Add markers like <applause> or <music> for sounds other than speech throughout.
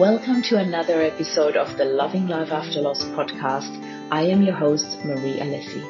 Welcome to another episode of the Loving Life After Loss podcast. I am your host, Marie Alessi.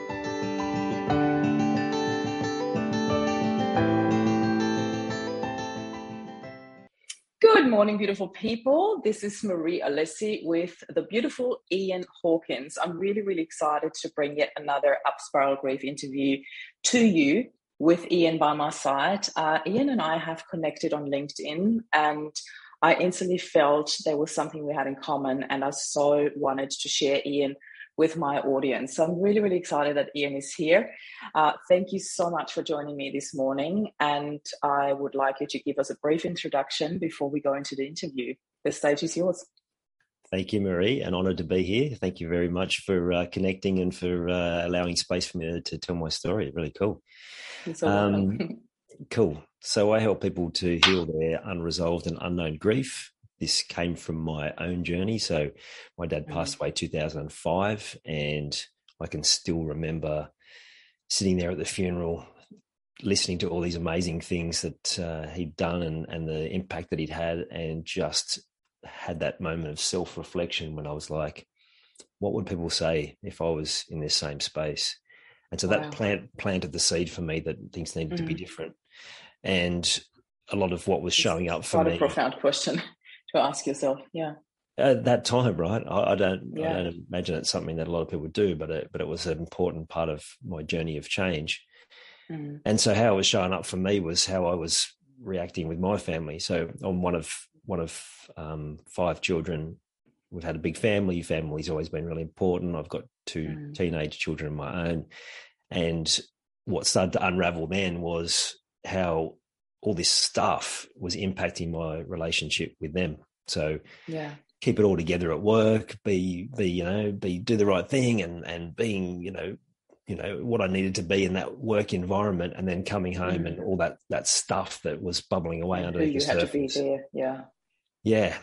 Good morning, beautiful people. This is Marie Alessi with the beautiful Ian Hawkins. I'm really, really excited to bring yet another Up Spiral Grief interview to you with Ian by my side. Uh, Ian and I have connected on LinkedIn and I instantly felt there was something we had in common, and I so wanted to share Ian with my audience. So I'm really, really excited that Ian is here. Uh, thank you so much for joining me this morning, and I would like you to give us a brief introduction before we go into the interview. The stage is yours. Thank you, Marie. An honour to be here. Thank you very much for uh, connecting and for uh, allowing space for me to, to, tell my story. Really cool. Um, <laughs> cool. So I help people to heal their unresolved and unknown grief. This came from my own journey. So my dad mm-hmm. passed away 2005, and I can still remember sitting there at the funeral, listening to all these amazing things that uh, he'd done and, and the impact that he'd had, and just had that moment of self reflection when I was like, what would people say if I was in this same space? And so wow. that plant planted the seed for me that things needed mm-hmm. to be mm. different and a lot of what was showing up for quite me. a profound question <laughs> to ask yourself. Yeah. At that time, right? I, I don't. Yeah. I don't imagine it's something that a lot of people do, but it, but it was an important part of my journey of change. Mm. And so, how it was showing up for me was how I was reacting with my family. So, I'm one of one of um, five children. We've had a big family. Family's always been really important. I've got two mm. teenage children of my own, and what started to unravel then was how all this stuff was impacting my relationship with them. So yeah, keep it all together at work, be be you know be do the right thing, and and being you know you know what I needed to be in that work environment, and then coming home mm. and all that that stuff that was bubbling away underneath the surface. Yeah, yeah,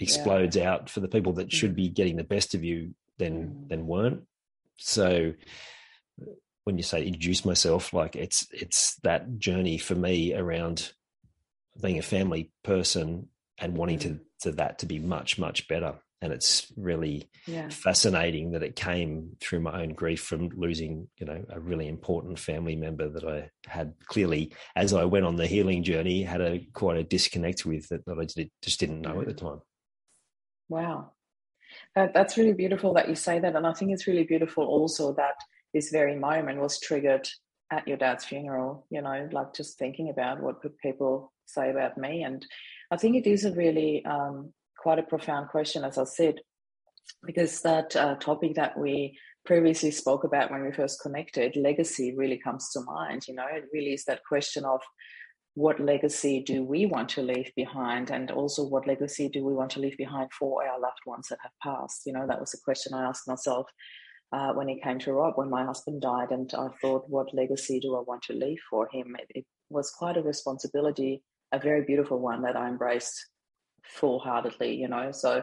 explodes yeah. out for the people that should mm. be getting the best of you, then mm. then weren't. So when you say introduce myself, like it's it's that journey for me around being a family person and wanting to, mm. to that to be much much better. And it's really yeah. fascinating that it came through my own grief from losing, you know, a really important family member that I had clearly, as I went on the healing journey, had a quite a disconnect with that, that I did, just didn't know at the time. Wow, that, that's really beautiful that you say that, and I think it's really beautiful also that this very moment was triggered at your dad's funeral you know like just thinking about what could people say about me. And i think it is a really um, quite a profound question as i said because that uh, topic that we previously spoke about when we first connected legacy really comes to mind you know? It really is that question of what legacy do we want to leave behind and also what legacy do we want to leave behind for our loved ones that have passed? You know that was a question i asked myself uh, when it came to Rob, when my husband died, and I thought, what legacy do I want to leave for him? It, it was quite a responsibility, a very beautiful one that I embraced full heartedly, you know. So,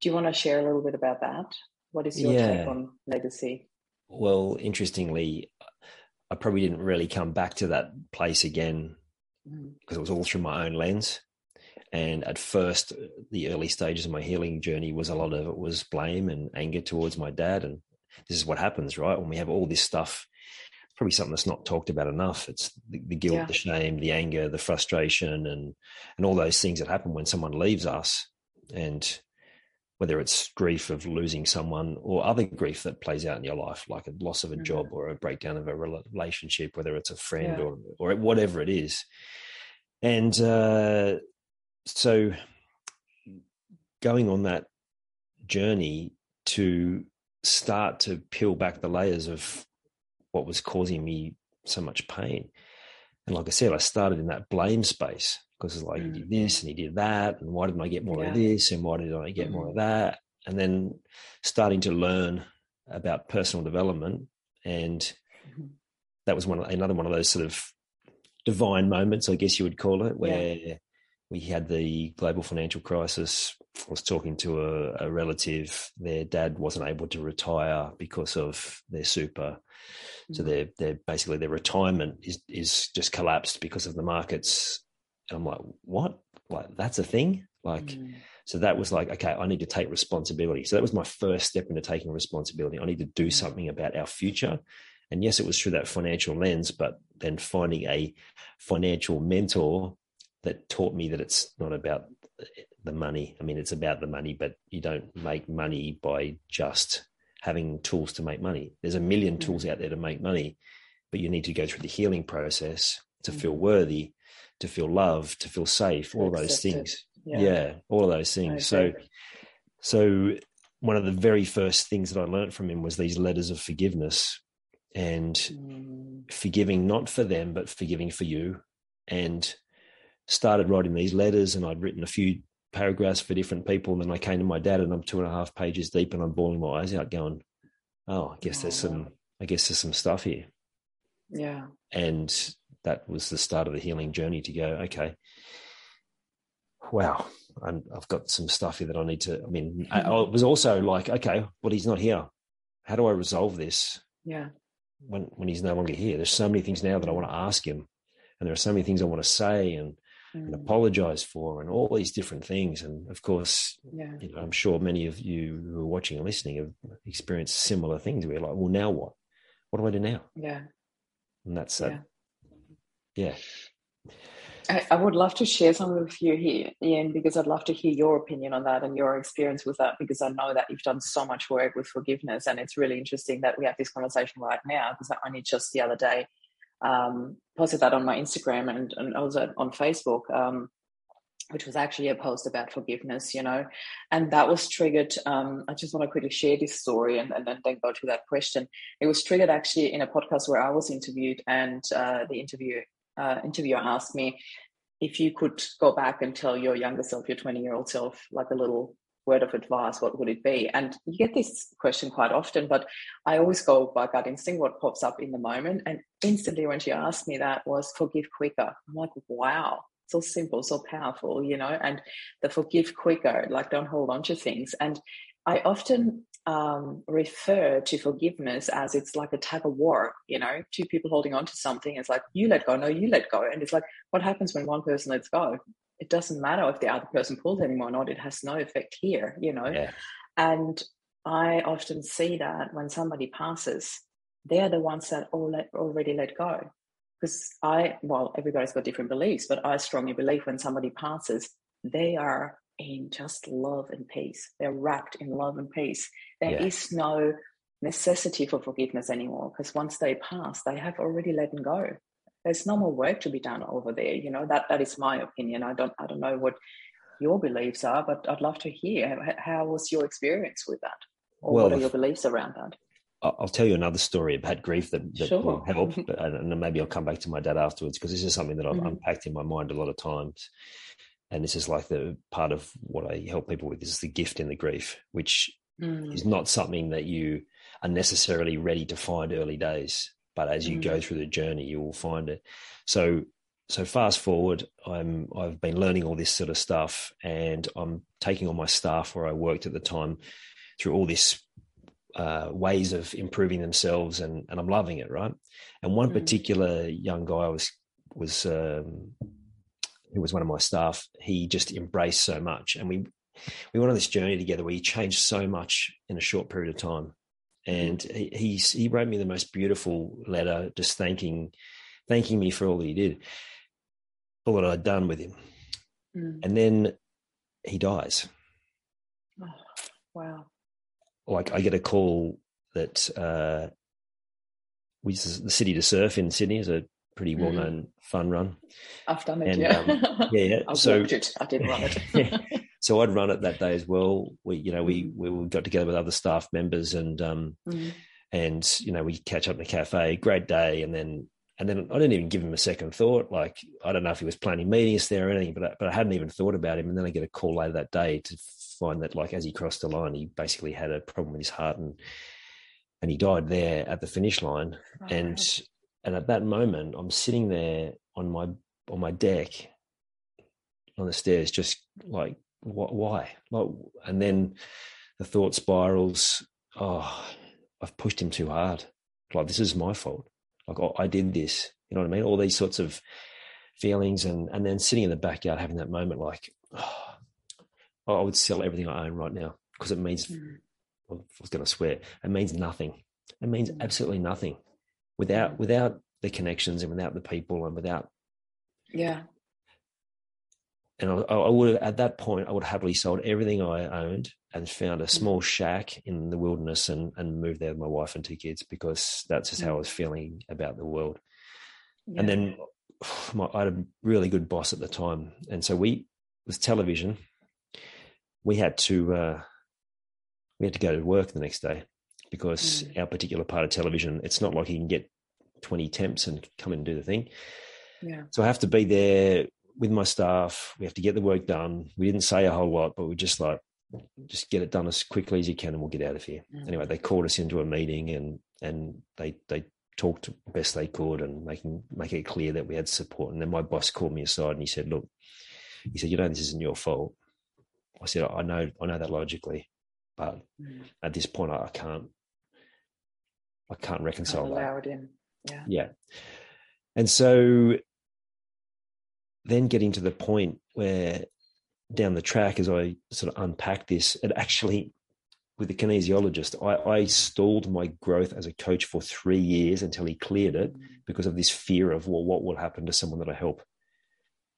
do you want to share a little bit about that? What is your yeah. take on legacy? Well, interestingly, I probably didn't really come back to that place again mm. because it was all through my own lens. And at first, the early stages of my healing journey was a lot of it was blame and anger towards my dad and this is what happens, right? When we have all this stuff, probably something that's not talked about enough. It's the, the guilt, yeah. the shame, the anger, the frustration, and and all those things that happen when someone leaves us, and whether it's grief of losing someone or other grief that plays out in your life, like a loss of a mm-hmm. job or a breakdown of a relationship, whether it's a friend yeah. or or whatever it is, and uh, so going on that journey to start to peel back the layers of what was causing me so much pain. And like I said, I started in that blame space because it's like mm. he did this and he did that, and why didn't I get more yeah. of this and why did I get mm. more of mm. that? And then starting to learn about personal development, and mm-hmm. that was one another one of those sort of divine moments, I guess you would call it, where yeah. We had the global financial crisis I was talking to a, a, relative. Their dad wasn't able to retire because of their super. So mm. their their basically their retirement is is just collapsed because of the markets. And I'm like, what? Like that's a thing? Like, mm. so that was like, okay, I need to take responsibility. So that was my first step into taking responsibility. I need to do mm. something about our future. And yes, it was through that financial lens, but then finding a financial mentor that taught me that it's not about the money. I mean, it's about the money, but you don't make money by just having tools to make money. There's a million tools mm. out there to make money, but you need to go through the healing process to feel mm. worthy, to feel loved, to feel safe, all those things. Yeah. yeah. all of those things. So, so one of the very first things that I learned from him was these letters of forgiveness and mm. forgiving not for them, but forgiving for you. And started writing these letters, and I'd written a few paragraphs for different people. And then I came to my dad, and I'm two and a half pages deep, and I'm bawling my eyes out, going, "Oh, I guess oh, there's some, I guess there's some stuff here." Yeah. And that was the start of the healing journey to go, okay, wow, i have got some stuff here that I need to. I mean, I, I was also like, okay, well, he's not here. How do I resolve this? Yeah. When when he's no longer here, there's so many things now that I want to ask him, and there are so many things I want to say and. Mm. and apologize for, and all these different things. And of course, yeah. you know, I'm sure many of you who are watching and listening have experienced similar things. Where you're like, well, now what? What do I do now? Yeah. And that's yeah. yeah. I, I, would love to share some with you here, Ian, because I'd love to hear your opinion on that and your experience with that, because I know that you've done so much work with forgiveness. And it's really interesting that we have this conversation right now, because I only just the other day um, posted that on my Instagram and, and also on Facebook, um, which was actually a post about forgiveness, you know. And that was triggered. Um, I just want to quickly share this story and, and, then go to that question. It was triggered actually in a podcast where I was interviewed, and uh, the interview uh, interviewer asked me if you could go back and tell your younger self, your 20 year old self, like a little word of advice, what would it be? And you get this question quite often, but I always go by gut instinct, what pops up in the moment. And instantly when she asked me that was forgive quicker. I'm like, wow, so simple, so powerful, you know, and the forgive quicker, like don't hold on to things. And I often um, refer to forgiveness as it's like a tug of war, you know, two people holding on to something. It's like, you let go, no, you let go. And it's like, what happens when one person lets go? It doesn't matter if the other person pulls anymore or not. It has no effect here, you know. Yeah. And I often see that when somebody passes, they're the ones that all let, already let go. Because I, well, everybody's got different beliefs, but I strongly believe when somebody passes, they are in just love and peace. They're wrapped in love and peace. There yeah. is no necessity for forgiveness anymore because once they pass, they have already let them go. There's no more work to be done over there. You know that that is my opinion. I don't I don't know what your beliefs are, but I'd love to hear how was your experience with that, or well, what are your beliefs around that? I'll tell you another story about grief that, that sure. will help, and maybe I'll come back to my dad afterwards because this is something that I've mm-hmm. unpacked in my mind a lot of times and this is like the part of what I help people with is the gift in the grief, which mm. is not something that you are necessarily ready to find early days, but as you mm. go through the journey, you will find it. So, so fast forward, I'm I've been learning all this sort of stuff, and I'm taking all my staff where I worked at the time through all this uh, ways of improving themselves, and and I'm loving it, right? And one mm. particular young guy was was um, who was one of my staff, he just embraced so much. And we we went on this journey together where he changed so much in a short period of time. And he he, he wrote me the most beautiful letter, just thanking thanking me for all that he did, all that I'd done with him. Mm. And then he dies. Oh, <sighs> wow. Like I get a call that uh, we the city to surf in Sydney is a pretty well known mm. fun run. I've done it, and, yeah. Um, yeah, yeah. <laughs> I've so it. I didn't run it. <laughs> <laughs> So I'd run it that day as well. We, you know, we mm. we got together with other staff members and um mm. and you know we catch up in the cafe. Great day, and then and then I didn't even give him a second thought. Like I don't know if he was planning meetings there or anything, but I, but I hadn't even thought about him. And then I get a call later that day to find that like as he crossed the line, he basically had a problem with his heart and and he died there at the finish line. Oh, and and at that moment, I'm sitting there on my on my deck on the stairs, just like what, why? Like, and then the thought spirals. Oh, I've pushed him too hard. Like this is my fault. Like oh, I did this. You know what I mean? All these sorts of feelings, and and then sitting in the backyard having that moment, like, oh, I would sell everything I own right now because it means, mm. I was going to swear, it means nothing. It means mm. absolutely nothing without mm. without the connections and without the people and without yeah and I, I would have, at that point I would have happily sold everything I owned and found a mm. small shack in the wilderness and and moved there with my wife and two kids because that's just how I was feeling about the world. Yeah. And then <sighs> my, I had a really good boss at the time, and so we with television, we had to uh, we had to go to work the next day because mm. our particular part of television, it's not like you can get twenty temps and come in and do the thing. Yeah. So I have to be there with my staff. We have to get the work done. We didn't say a whole lot, but we just like just get it done as quickly as you can, and we'll get out of here. Mm. Anyway, they called us into a meeting, and and they they talked best they could, and making make it clear that we had support. And then my boss called me aside, and he said, "Look," he said, "You know, this isn't your fault." I said, "I know, I know that logically, but mm. at this point, I, I can't." I can't reconcile can't allow that. It in. Yeah. Yeah. And so then getting to the point where down the track, as I sort of unpack this, it actually, with the kinesiologist, I, I stalled my growth as a coach for three years until he cleared it mm. because of this fear of, well, what will happen to someone that I help?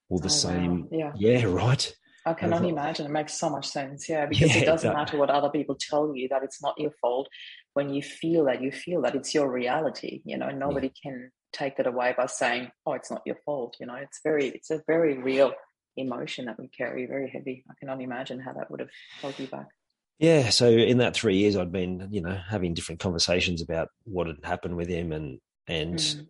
Well, the oh, same. Wow. Yeah. Yeah, <laughs> right. I can only imagine. It makes so much sense. Yeah, <laughs> because yeah, it doesn't matter what other people tell you that it's not your fault. When you feel that, you feel that it's your reality. You know, nobody yeah. can take that away by saying, "Oh, it's not your fault." You know, it's very, it's a very real emotion that we carry, very heavy. I can only imagine how that would have held you back. Yeah. So in that three years, I'd been, you know, having different conversations about what had happened with him, and and mm.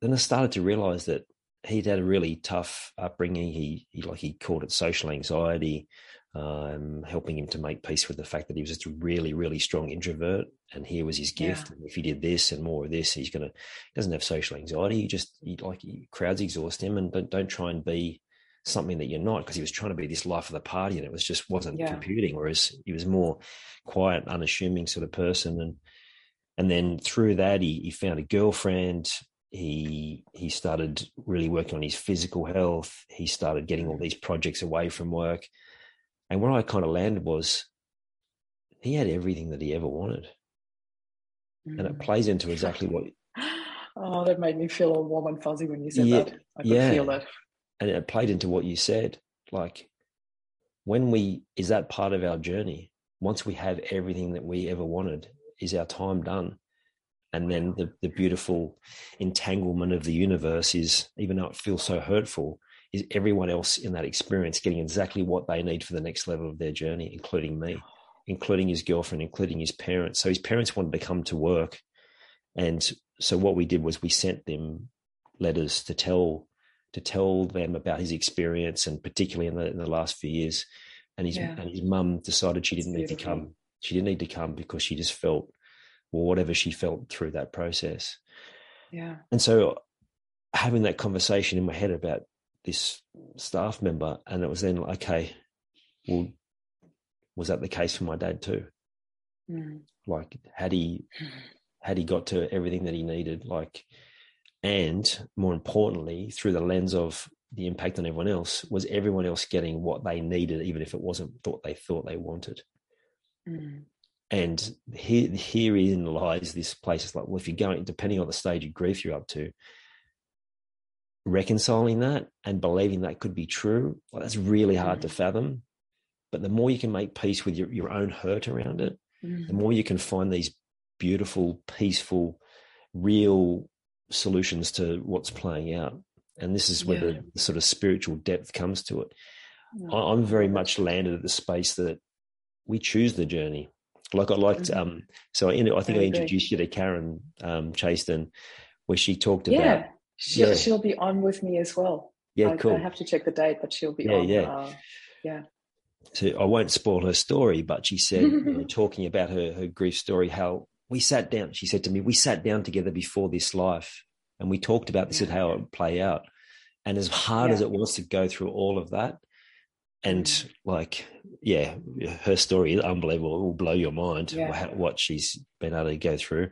then I started to realize that he'd had a really tough upbringing. He, he like he called it social anxiety um, helping him to make peace with the fact that he was just a really, really strong introvert, and here was his gift. Yeah. If he did this and more of this, he's gonna he doesn't have social anxiety. He just he, like he, crowds exhaust him, and don't don't try and be something that you're not because he was trying to be this life of the party, and it was just wasn't yeah. computing. Whereas he was more quiet, unassuming sort of person, and and then through that he he found a girlfriend. He he started really working on his physical health. He started getting all mm. these projects away from work and where I kind of landed was he had everything that he ever wanted. Mm. And it mm. plays into exactly what. <laughs> oh, that made me feel all warm and fuzzy when you said yeah, that. I could yeah. feel that. And it played into what you said. Like, when we, is that part of our journey? Once we have everything that we ever wanted, is our time done? And then the, the beautiful entanglement of the universe is, even though it feels so hurtful, is everyone else in that experience getting exactly what they need for the next level of their journey, including me, including his girlfriend, including his parents. So his parents wanted to come to work. And so what we did was we sent them letters to tell to tell them about his experience and particularly in the in the last few years. And his yeah. and his mum decided she didn't need to come. She didn't need to come because she just felt well, whatever she felt through that process. Yeah. And so having that conversation in my head about this staff member, and it was then okay. Well, was that the case for my dad too? Mm. Like, had he had he got to everything that he needed? Like, and more importantly, through the lens of the impact on everyone else, was everyone else getting what they needed, even if it wasn't what they thought they wanted? Mm. And here, herein lies this place. It's like, well, if you're going, depending on the stage of grief you're up to, reconciling that and believing that could be true, well, that's really hard to mm. fathom. But the more you can make peace with your, your own hurt around it, mm. the more you can find these beautiful, peaceful, real solutions to what's playing out. And this is where yeah. the, the, sort of spiritual depth comes to it. Yeah. I'm very much landed at the space that we choose the journey. Like I liked, mm-hmm. um, so I, I think I, I introduced you to Karen um, Chaston, where she talked about yeah. She'll, yeah. she'll be on with me as well. Yeah, I, cool. I have to check the date, but she'll be yeah, on. Yeah, uh, yeah. So I won't spoil her story, but she said, you know, <laughs> talking about her her grief story, how we sat down. She said to me, "We sat down together before this life, and we talked about this yeah. and how it would play out." And as hard yeah. as it was to go through all of that, and mm. like, yeah, her story is unbelievable. It will blow your mind yeah. what she's been able to go through.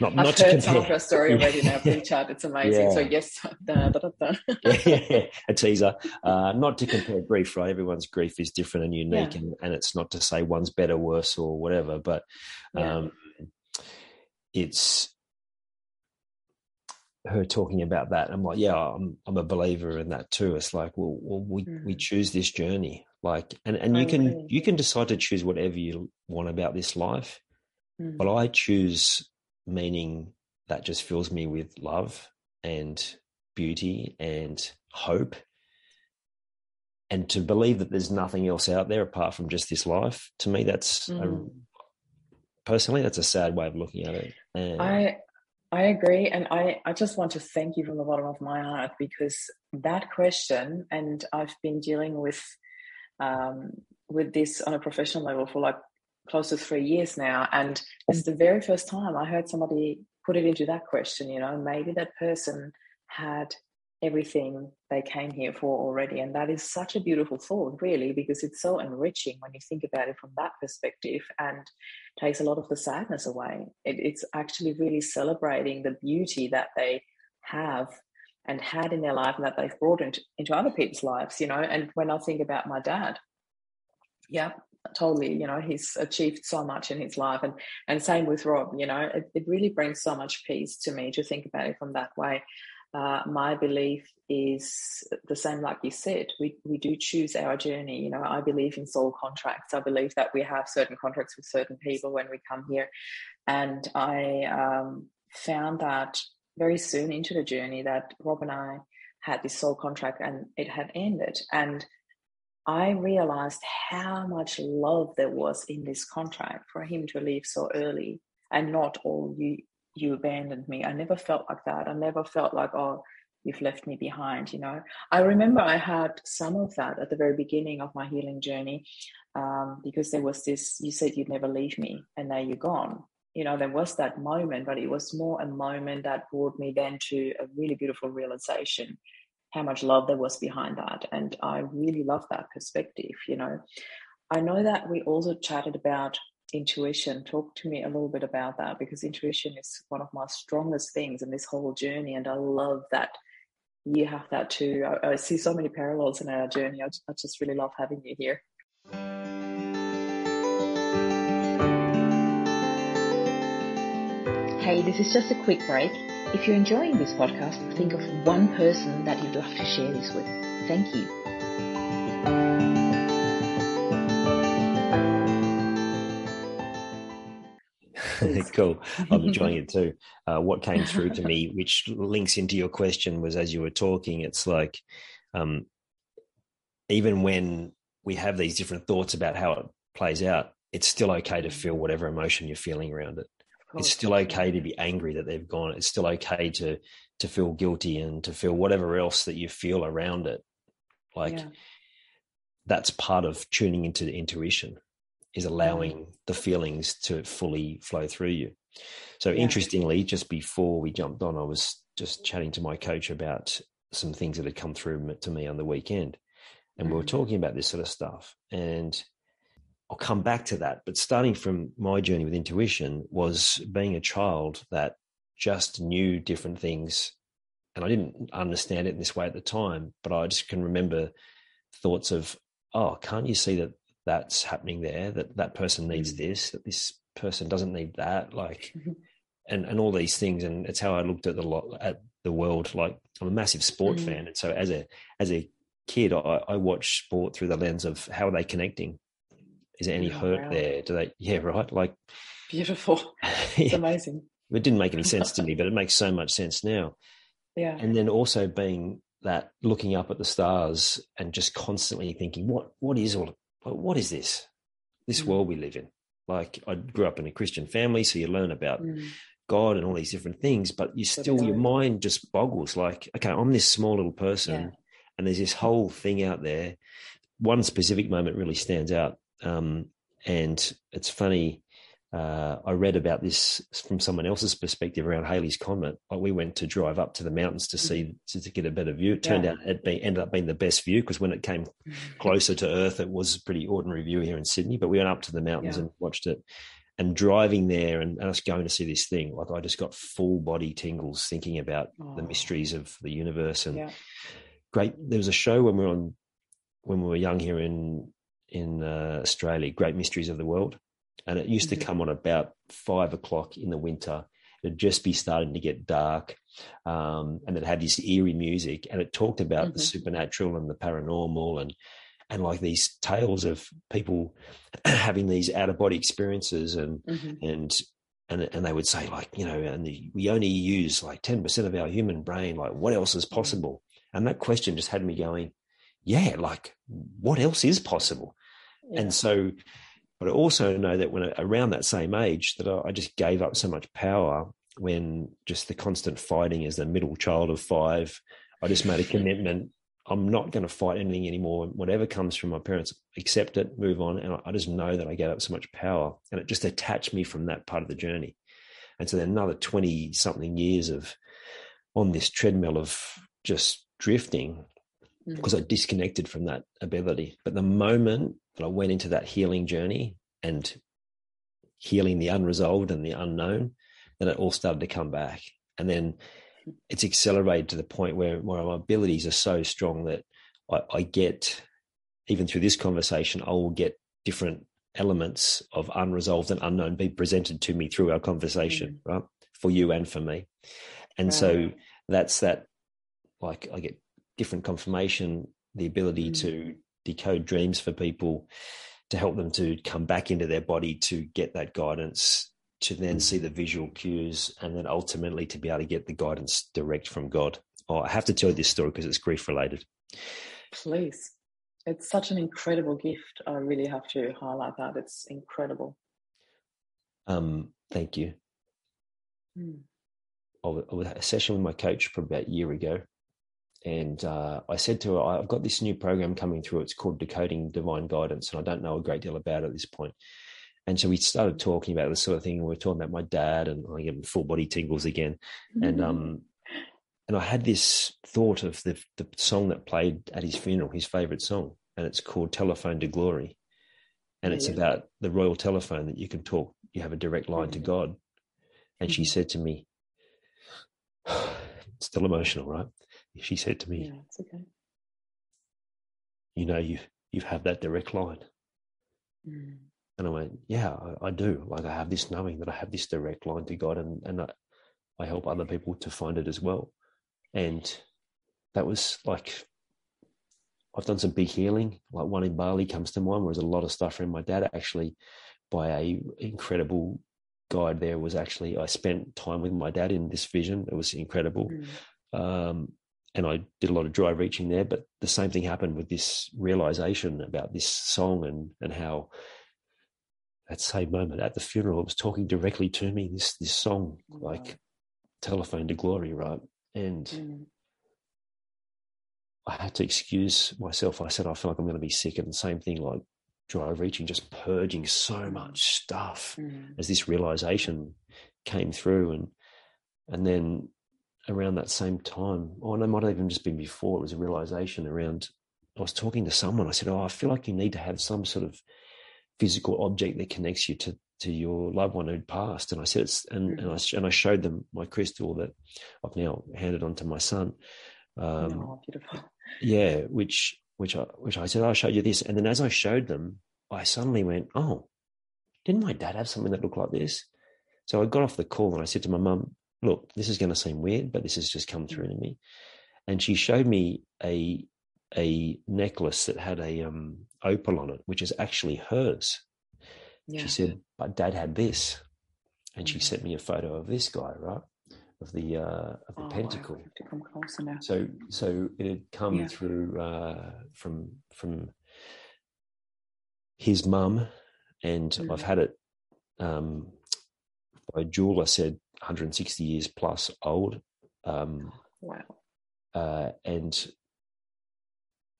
not, not I've to heard compare. some of her story already now. <laughs> It's amazing. Yeah. So yes, da, da, da, <laughs> yeah, a teaser. Uh, not to compare grief, right? Everyone's grief is different and unique, yeah. and, and it's not to say one's better, worse, or whatever. But um, it's her talking about that. I'm like, yeah, I'm I'm a believer in that too. It's like, well, well we mm. we choose this journey, like, and and you can you can decide to choose whatever you want about this life, mm. but I choose meaning that just fills me with love and beauty and hope. And to believe that there's nothing else out there apart from just this life, to me, that's mm. a, personally, that's a sad way of looking at it. And I I agree. And I, I just want to thank you from the bottom of my heart because that question, and I've been dealing with um, with this on a professional level for like close to three years now. And this is the very first time I heard somebody put it into that question, you know, maybe that person had everything they came here for already. And that is such a beautiful thought, really, because it's so enriching when you think about it from that perspective and takes a lot of the sadness away. It, it's actually really celebrating the beauty that they have and had in their life and that they've brought into, into other people's lives, you know. And when I think about my dad, yeah, totally, you know, he's achieved so much in his life. And, and same with Rob, you know, it, it really brings so much peace to me to think about it from that way uh, my belief is the same like you said we, we do choose our journey. You know i believe in soul contracts. I believe that we have certain contracts with certain people when we come here. And i um, found that very soon into the journey that rob and i had this soul contract and it had ended. And i realized how much love there was in this contract for him to leave so early and not all you you abandoned me. I never felt like that. I never felt like, oh, you've left me behind, you know. I remember I had some of that at the very beginning of my healing journey um, because there was this, you said you'd never leave me, and now you're gone. You know, there was that moment, but it was more a moment that brought me then to a really beautiful realization how much love there was behind that. And I really love that perspective, you know. I know that we also chatted about intuition. Talk to me a little bit about that because intuition is one of my strongest things in this whole journey. And I love that you have that too. I, I see so many parallels in our journey. I, I just really love having you here. Hey, this is just a quick break. If you're enjoying this podcast, think of one person that you'd love to share this with. Thank you. <laughs> cool. I'm enjoying it too. <laughs> Uh, what came through to me, <laughs> which links into your question, was as you were talking, it's like um, even when we have these different thoughts about how it plays out, it's still okay to feel whatever emotion you're feeling around it. It's still okay to be angry that they've gone. It's still okay to to feel guilty and to feel whatever else that you feel around it. Like yeah. that's part of tuning into the intuition is allowing mm. the feelings to fully flow through you. So, yeah. interestingly, just before we jumped on, I was just chatting to my coach about some things that had come through to me on the weekend. And we were mm. talking about this sort of stuff. And I'll come back to that. But starting from my journey with intuition was being a child that just knew different things. And I didn't understand it in this way at the time, but I just can remember thoughts of, oh, can't you see that that's happening there that that person needs mm-hmm. this that this person doesn't need that like mm-hmm. and and all these things and it's how i looked at the lot at the world like i'm a massive sport mm-hmm. fan and so as a as a kid I, I watch sport through the lens of how are they connecting is there any oh, hurt wow. there do they yeah right like beautiful <laughs> it's amazing it didn't make any <laughs> sense to me but it makes so much sense now yeah and then also being that looking up at the stars and just constantly thinking what what is all what is this? This mm. world we live in. Like I grew up in a Christian family, so you learn about mm. God and all these different things, but you still your mind just boggles. Like, okay, I'm this small little person, yeah. and there's this whole thing out there. One specific moment really stands out, um, and it's funny uh, I read about this from someone else's perspective around Halley's Comet. Like we went to drive up to the mountains to see mm-hmm. to, to get a better view. It turned yeah. out it be, ended up being the best view because when it came mm-hmm. closer to Earth, it was a pretty ordinary view here in Sydney. But we went up to the mountains yeah. and watched it. and driving there and, and us going to see this thing, like I just got full body tingles thinking about oh. the mysteries of the universe and yeah. great. There was a show when we were on when we were young here in in uh, Australia, Great Mysteries of the World, and it used mm-hmm. to come on about five o'clock in the winter. It'd just be starting to get dark, um, and it had this eerie music, and it talked about mm-hmm. the supernatural and the paranormal and and like these tales of people <clears throat> having these out of body experiences and mm-hmm. and and and they would say like you know and the, we only use like 10% of our human brain like what else is mm-hmm. possible and that question just had me going yeah like what else is possible yeah. and so but i also know that when around that same age that I, I just gave up so much power when just the constant fighting as the middle child of five i just made a commitment I'm not going to fight anything anymore. Whatever comes from my parents, accept it, move on. And I just know that I gave up so much power and it just attached me from that part of the journey. And so then another 20 something years of on this treadmill of just drifting because mm. I disconnected from that ability. But the moment that I went into that healing journey and healing the unresolved and the unknown, then it all started to come back. And then it's accelerated to the point where, where my abilities are so strong that I, I get, even through this conversation, I will get different elements of unresolved and unknown be presented to me through our conversation, mm. right? For you and for me. And right. so that's that, like, I get different confirmation, the ability mm. to decode dreams for people, to help them to come back into their body to get that guidance to then see the visual cues and then ultimately to be able to get the guidance direct from God. Oh, I have to tell you this story because it's grief related. Please. It's such an incredible gift. I really have to highlight that. It's incredible. Um, thank you. Hmm. I was a session with my coach for about a year ago, and uh, I said to her, "I've got this new program coming through. It's called Decoding Divine Guidance, and I don't know a great deal about it at this point." And so we started talking about this sort of thing. And we are talking about my dad, and I get full body tingles again. Mm-hmm. And um, and I had this thought of the the song that played at his funeral, his favorite song, and it's called "Telephone to Glory," and it's yeah. about the royal telephone that you can talk. You have a direct line mm-hmm. to God. And she mm-hmm. said to me, <sighs> still emotional, right? She said to me, yeah, it's okay. "You know, you you have had that direct line." Mm. And I went, yeah, I, I, do. Like I have this knowing that I have this direct line to God and, and I, I help other people to find it as well. And that was like, I've done some big healing. Like one in Bali comes to mind, where there's a lot of stuff from my dad actually by a incredible guide there was actually, I spent time with my dad in this vision. It was incredible. Mm. Um, and I did a lot of dry reaching there, but the same thing happened with this realization about this song and, and how that same moment at the funeral, it was talking directly to me. This this song, like "Telephone to Glory," right? And mm. I had to excuse myself. I said, "I feel like I'm going to be sick," and the same thing, like dry reaching, just purging so mm. much stuff mm. as this realization came through, and and then around that same time, or oh, it might have even just been before, it was a realization around. I was talking to someone. I said, "Oh, I feel like you need to have some sort of." physical object that connects you to to your loved one who'd passed. And I said, it's, and, and I mm. and I showed them my crystal that I've now handed on to my son. Um, oh, beautiful. Yeah, which which I which I said I'll show you this, and then as I showed them, I suddenly went, oh, didn't my dad have something that looked like this? So I got off the call and I said to my mum, look, this is going to seem weird, but this has just come through mm. to me. And she showed me a a necklace that had a um, opal on it, which is actually hers. Yeah. She said, "But Dad had this," and she mm-hmm. sent me a photo of this guy, right, of the uh, of the oh, pentacle. To come closer now. So, so it had come yeah. through uh, from from his mum, and mm. I've had it um, by a jeweler said 160 years plus old. Um, wow. Uh, and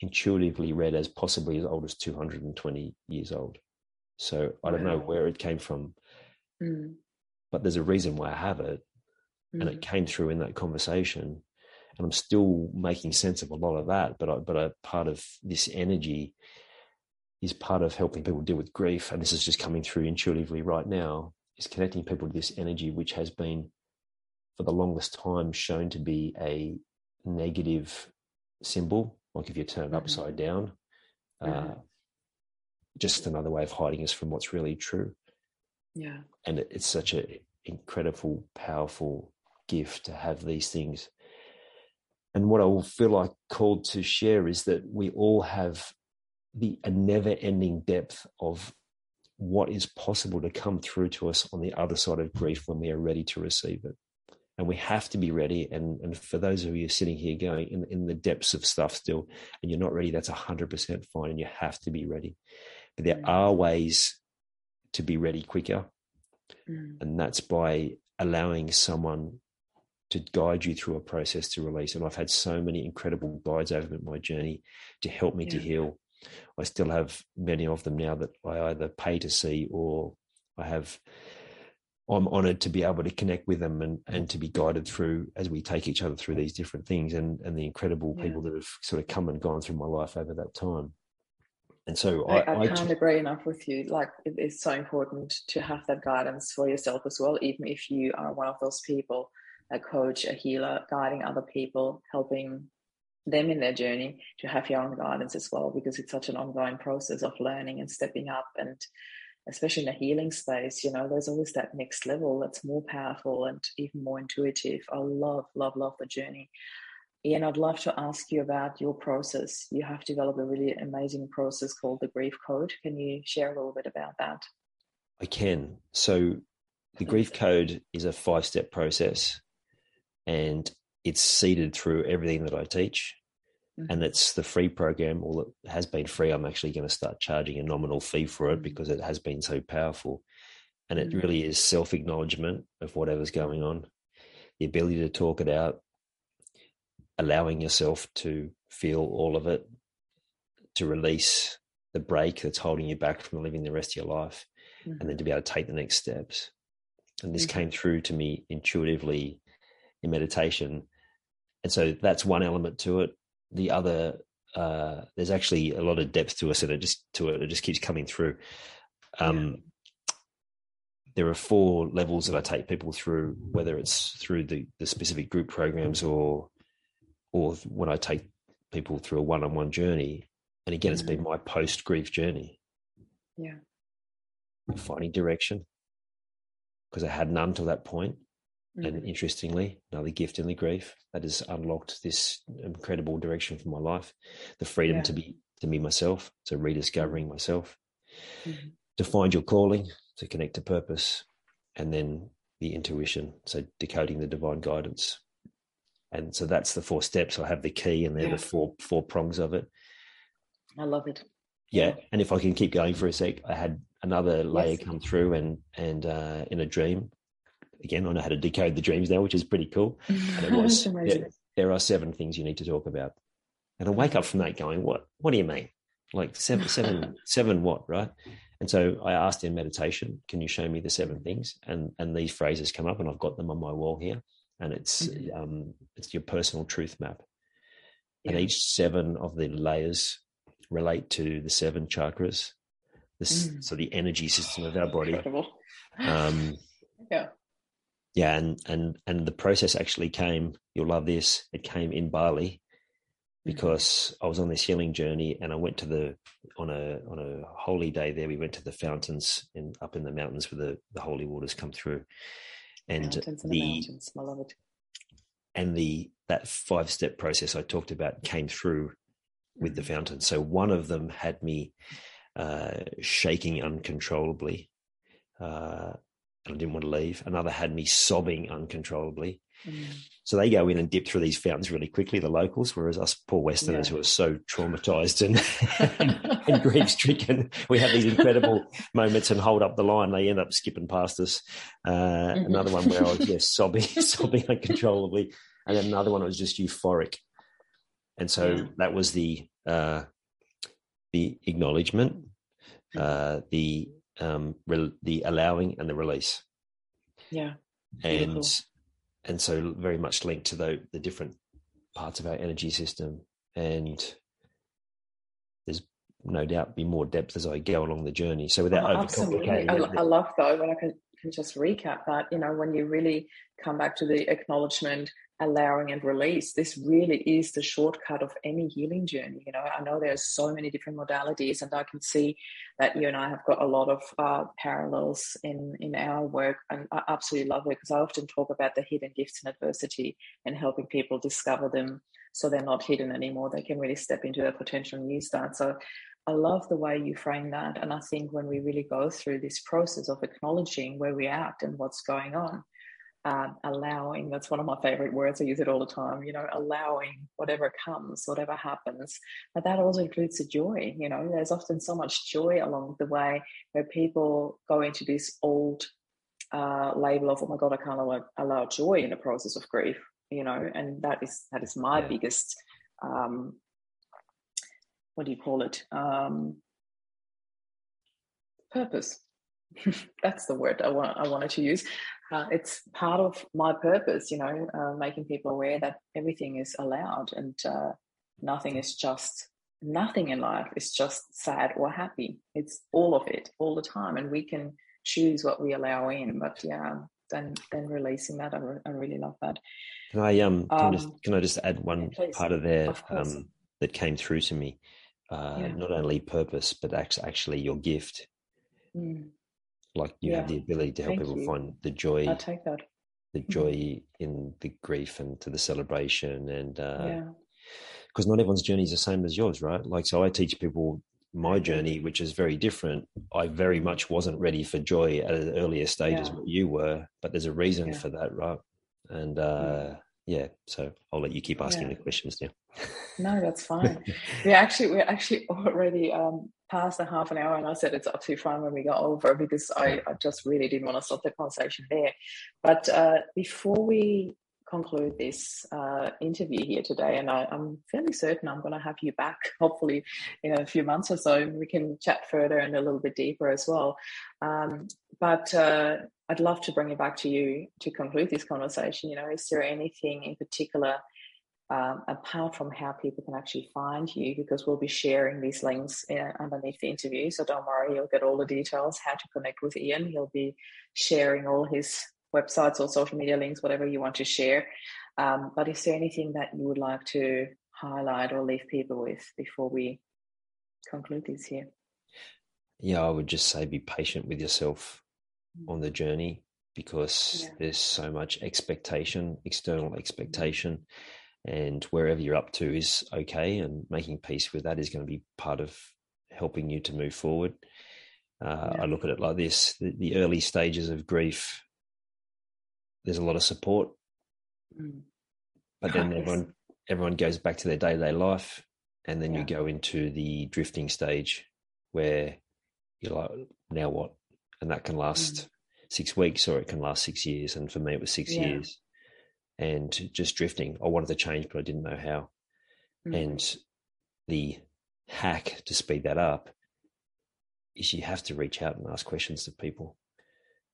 intuitively read as possibly as old as 220 years old. So I don't wow. know where it came from, mm. but there's a reason why I have it. Mm. And it mm. came through in that conversation. And I'm still making sense of a lot of that, but I, but a part of this energy is part of helping people deal with grief, and this is just coming through intuitively right now, is connecting people to this energy, which has been for the longest time shown to be a negative symbol, like if you turn it mm-hmm. upside down, uh, mm-hmm. uh, just another way of hiding us from what's really true. Yeah. And it, it's such an incredible, powerful gift to have these things. And what I will feel like called to share is that we all have the a never ending depth of what is possible to come through to us on the other side of grief when we are ready to receive it and we have to be ready. And, and for those of you sitting here going in, in the depths of stuff still, and you're not ready, that's 100% fine. And you have to be ready. But there mm. are ways to be ready quicker. Mm. And that's by allowing someone to guide you through a process to release. And I've had so many incredible guides over my journey to help me yeah. to heal. I still have many of them now that I either pay to see or I have I'm honoured to be able to connect with them and, and to be guided through as we take each other through these different things and, and the incredible yeah. people that have sort of come and gone through my life over that time. And so I, I, I can't agree enough with you. Like it is so important to have that guidance for yourself as well, even if you are one of those people, a coach, a healer, guiding other people, helping them in their journey to have your own guidance as well, because it's such an ongoing process of learning and stepping up and especially in the healing space, you know, there's always that next level that's more powerful and even more intuitive. I love, love, love the journey. Ian, I'd love to ask you about your process. You have developed a really amazing process called the Grief Code. Can you share a little bit about that? I can. So, the Grief Code is a five step process and it's seeded through everything that I teach mm-hmm. and it's the free program, or it has been free. I'm actually going to start charging a nominal fee for it mm-hmm. because it has been so powerful. And it mm-hmm. really is self acknowledgement of whatever's going on, the ability to talk it out, allowing yourself to feel all of it, to release the break that's holding you back from living the rest of your life, and then mm-hmm. to be able to take the next steps. And this came mm-hmm. through to me intuitively in meditation. And so that's one element to it the other uh, there's actually a lot of depth to us and it just to it it just keeps coming through. Um, yeah. there are four levels that i take people through whether it's through the, the specific group programs or or when i take people through a one-on-one journey. And again it's been mm-hmm. my post grief journey. Yeah. Finding direction. Because i had none to that point Mm-hmm. And interestingly, another gift in the grief that has unlocked this incredible direction for my life, the freedom yeah. to be to be myself, to rediscovering myself, mm-hmm. to find your calling, to connect to purpose, and then the intuition, so decoding the divine guidance. And so that's the four steps. I have the key, and they're yeah. the four four prongs of it. I love it. Yeah, and if I can keep going for a sec, I had another layer yes. come through, and and uh, in a dream, again, I know how to decode the dreams now, which is pretty cool. <laughs> And it was there, there, are seven things you need to talk about. And I wake up from that going, What what do you mean? Like seven seven <laughs> seven what, right? And so I asked in meditation, can you show me the seven things? And and these phrases come up and I've got them on my wall here. And it's mm-hmm. um it's your personal truth map. Yeah. And each seven of the layers relate to the seven chakras. This mm. so the energy system of our body. Um <laughs> yeah yeah, and and and the process actually came. You'll love this. It came in Bali mm-hmm. because I was on this healing journey, and I went to the on a on a holy day there. We went to the fountains in up in the mountains where the the holy waters come through, and the, the mountains, my love it. And the that five step process I talked about came through with the mm-hmm. fountain. So one of them had me uh, shaking uncontrollably. Uh, and I didn't want to leave. Another had me sobbing uncontrollably. Mm. So they go in and dip through these fountains really quickly, the locals, whereas us poor Westerners yeah. who are so traumatized and, <laughs> and, grief stricken, we have these incredible <laughs> moments and hold up the line. They end up skipping past us. Uh, mm-hmm. Another one where I was <laughs> just sobbing, sobbing uncontrollably. And then another one was just euphoric. And so yeah. that was the uh, the acknowledgement, mm. uh, the um, re- the allowing and the release. Yeah. And and so very much linked to the the different parts of our energy system. And there's no doubt be more depth as I go along the journey. So without oh, overcomplicating I, I love though when I can, just recap that, you know, when you really come back to the acknowledgement, allowing and release, this really is the shortcut of any healing journey. You know, I know there's so many different modalities, and I can see that you and I have got a lot of uh, parallels in in our work, and I absolutely love it because I often talk about the hidden gifts in adversity and helping people discover them so they're not hidden anymore. They can really step into their potential and use that. So I love the way you frame that. And I think when we really go through this process of acknowledging where we're at and what's going on, um, allowing that's one of my favorite words. I use it all the time, you know, allowing whatever comes, whatever happens. But that also includes the joy, you know, there's often so much joy along the way where people go into this old uh, label of, oh my God, I can't allow, allow joy in the process of grief you know, and that is that is my yeah. biggest um, what do you call it? Um, purpose. <laughs> That's the word I want I wanted to use. Uh, it's part of my purpose, you know, uh, making people aware that everything is allowed and uh, nothing is just nothing in life is just sad or happy. It's all of it all the time, and we can choose what we allow in. But yeah, then then releasing that, I, re- I really love that. Can I um, can, I, just, um, can I just add one yeah, part of there of um, that came through to me? Uh, yeah. Not only purpose, but actually your gift. Mm. Like you yeah. have the ability to help Thank people you. find the joy. I take that. The mm-hmm. joy mm. in the grief and to the celebration, and because uh, not everyone's journey is the same as yours, right? Like so, I teach people my mm-hmm. journey, which is very different. I very much wasn't ready for joy at an earlier stage as what you were, but there's a reason for that, right? And uh, yeah, so I'll let you keep asking yeah. the questions now. <laughs> no, that's fine. we actually we're actually already um, past a half an hour, and I said it's absolutely fine when we go over because I, I just really didn't want to stop the conversation there. But uh, before we conclude this uh, interview here today. And I, am fairly certain I'm going to have you back, hopefully, in a few months or so. We can chat further and a little bit deeper as well. Um, but uh, I'd love to bring it back to you to conclude this conversation. You know, is there anything in particular? Um, apart from how people can actually find you, because we'll be sharing these links uh, underneath the interview. So don't worry, you'll get all the details how to connect with Ian. He'll be sharing all his websites or social media links, whatever you want to share. Um, but is there anything that you would like to highlight or leave people with before we conclude this here? Yeah, I would just say be patient with yourself. On the journey because yeah. there's so much expectation, external expectation, and wherever you're up to is okay. And making peace with that is going to be part of helping you to move forward. Uh, yeah. I look at it like this: the, the, early stages of grief there's a lot of support, mm. but then <laughs> everyone everyone goes back to their day to day life, and then yeah. you go into the drifting stage where you're like, now what? And that can last mm. six weeks or it can last six years. And for me, it was six yeah. years, and just drifting. I wanted to change, but I didn't know how. Mm. And the hack to speed that up is you have to reach out and ask questions to people.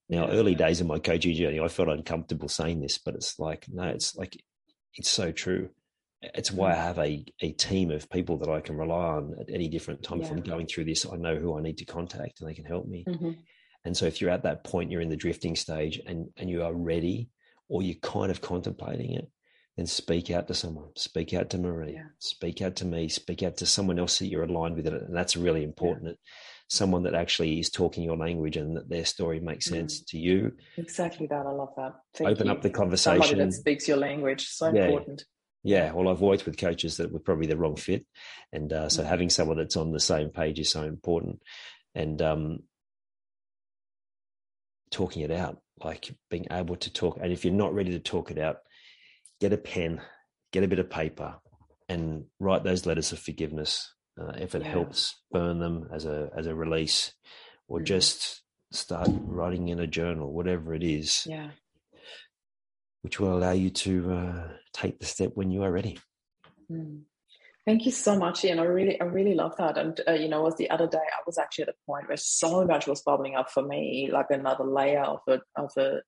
Now, early days of my coaching journey, I felt uncomfortable saying this, but it's like, no, it's like, it's so true. It's why I mm. have a, a team of people that I can rely on at any different time. Yeah. If I'm going through this, I know who I need to contact and they can help me. Mm-hmm. And so if you're at that point, you're in the drifting stage and, and you are ready or you're kind of contemplating it, then speak out to someone, speak out to Marie, yeah. speak out to me, speak out to someone else that you're aligned with. It. And that's really important. Yeah someone that actually is talking your language and that their story makes mm. sense mm. to you. Exactly that. I love that. Thank Open you. up the conversation. Somebody that speaks your language. So yeah. important. Yeah, well, I've worked with coaches that were probably the wrong fit, and uh, so mm. having someone that's on the same page is so important. And um, talking it out, like being able to talk. And if you're not ready to talk it out, get a pen, get a bit of paper, and write those letters of forgiveness uh, if it yeah. helps burn them as a as a release or mm. just start writing in a journal whatever it is yeah which will allow you to uh, take the step when you are ready mm. Thank you so much, Ian. I really, I really love that. And uh, you know, was the other day I was actually at a point where so much was bubbling up for me, like another layer of a of a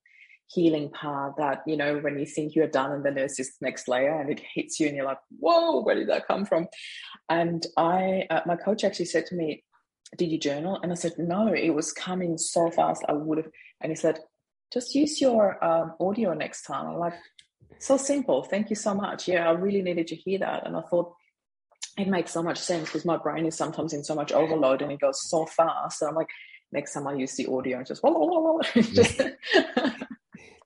healing part that you know when you think you're done and then there's this next layer and it hits you and you're like whoa where did that come from? And i uh, my coach actually said to me did you journal? And i said no it was coming so fast i would have and he said just use your um, audio next time. I'm like so simple. Thank you so much. Yeah i really needed to hear that. And i thought it makes so much sense because my brain is sometimes in so much overload and it goes so fast so i'm like next time i use the audio just, <laughs> just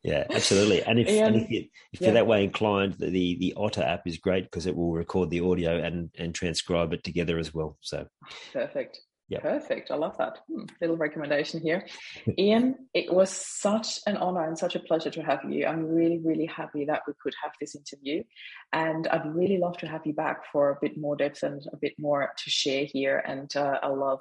yeah, absolutely. And if, and, and if, you, if yeah. you're that way inclined, the, the, the Otter app is great because it will record the audio and and transcribe it together as well. So perfect. Perfect. I love that. Hmm, little recommendation here. <laughs> Ian, it was such an honor and such a pleasure to have you. I'm really, really happy that we could have this interview. And I'd really love to have you back for a bit more depth and a bit more to share here. And uh, I love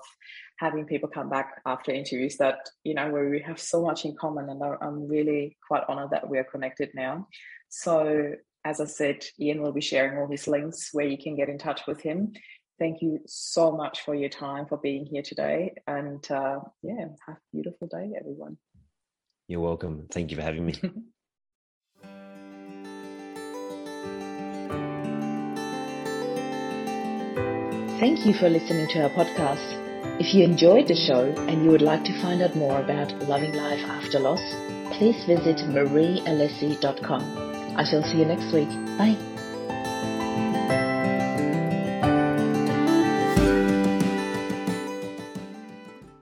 having people come back after interviews that, you know, where we have so much in common. And I'm really quite honored that we are connected now. So as I said, Ian will be sharing all his links where you can get in touch with him thank you so much for your time for being here today and uh, yeah have a beautiful day everyone. You're welcome. Thank you for having me. <laughs> Thank you for listening to our podcast. If you enjoyed the show and you would like to find out more about loving life after loss please visit mariealessi.com i shall see you next week. Bye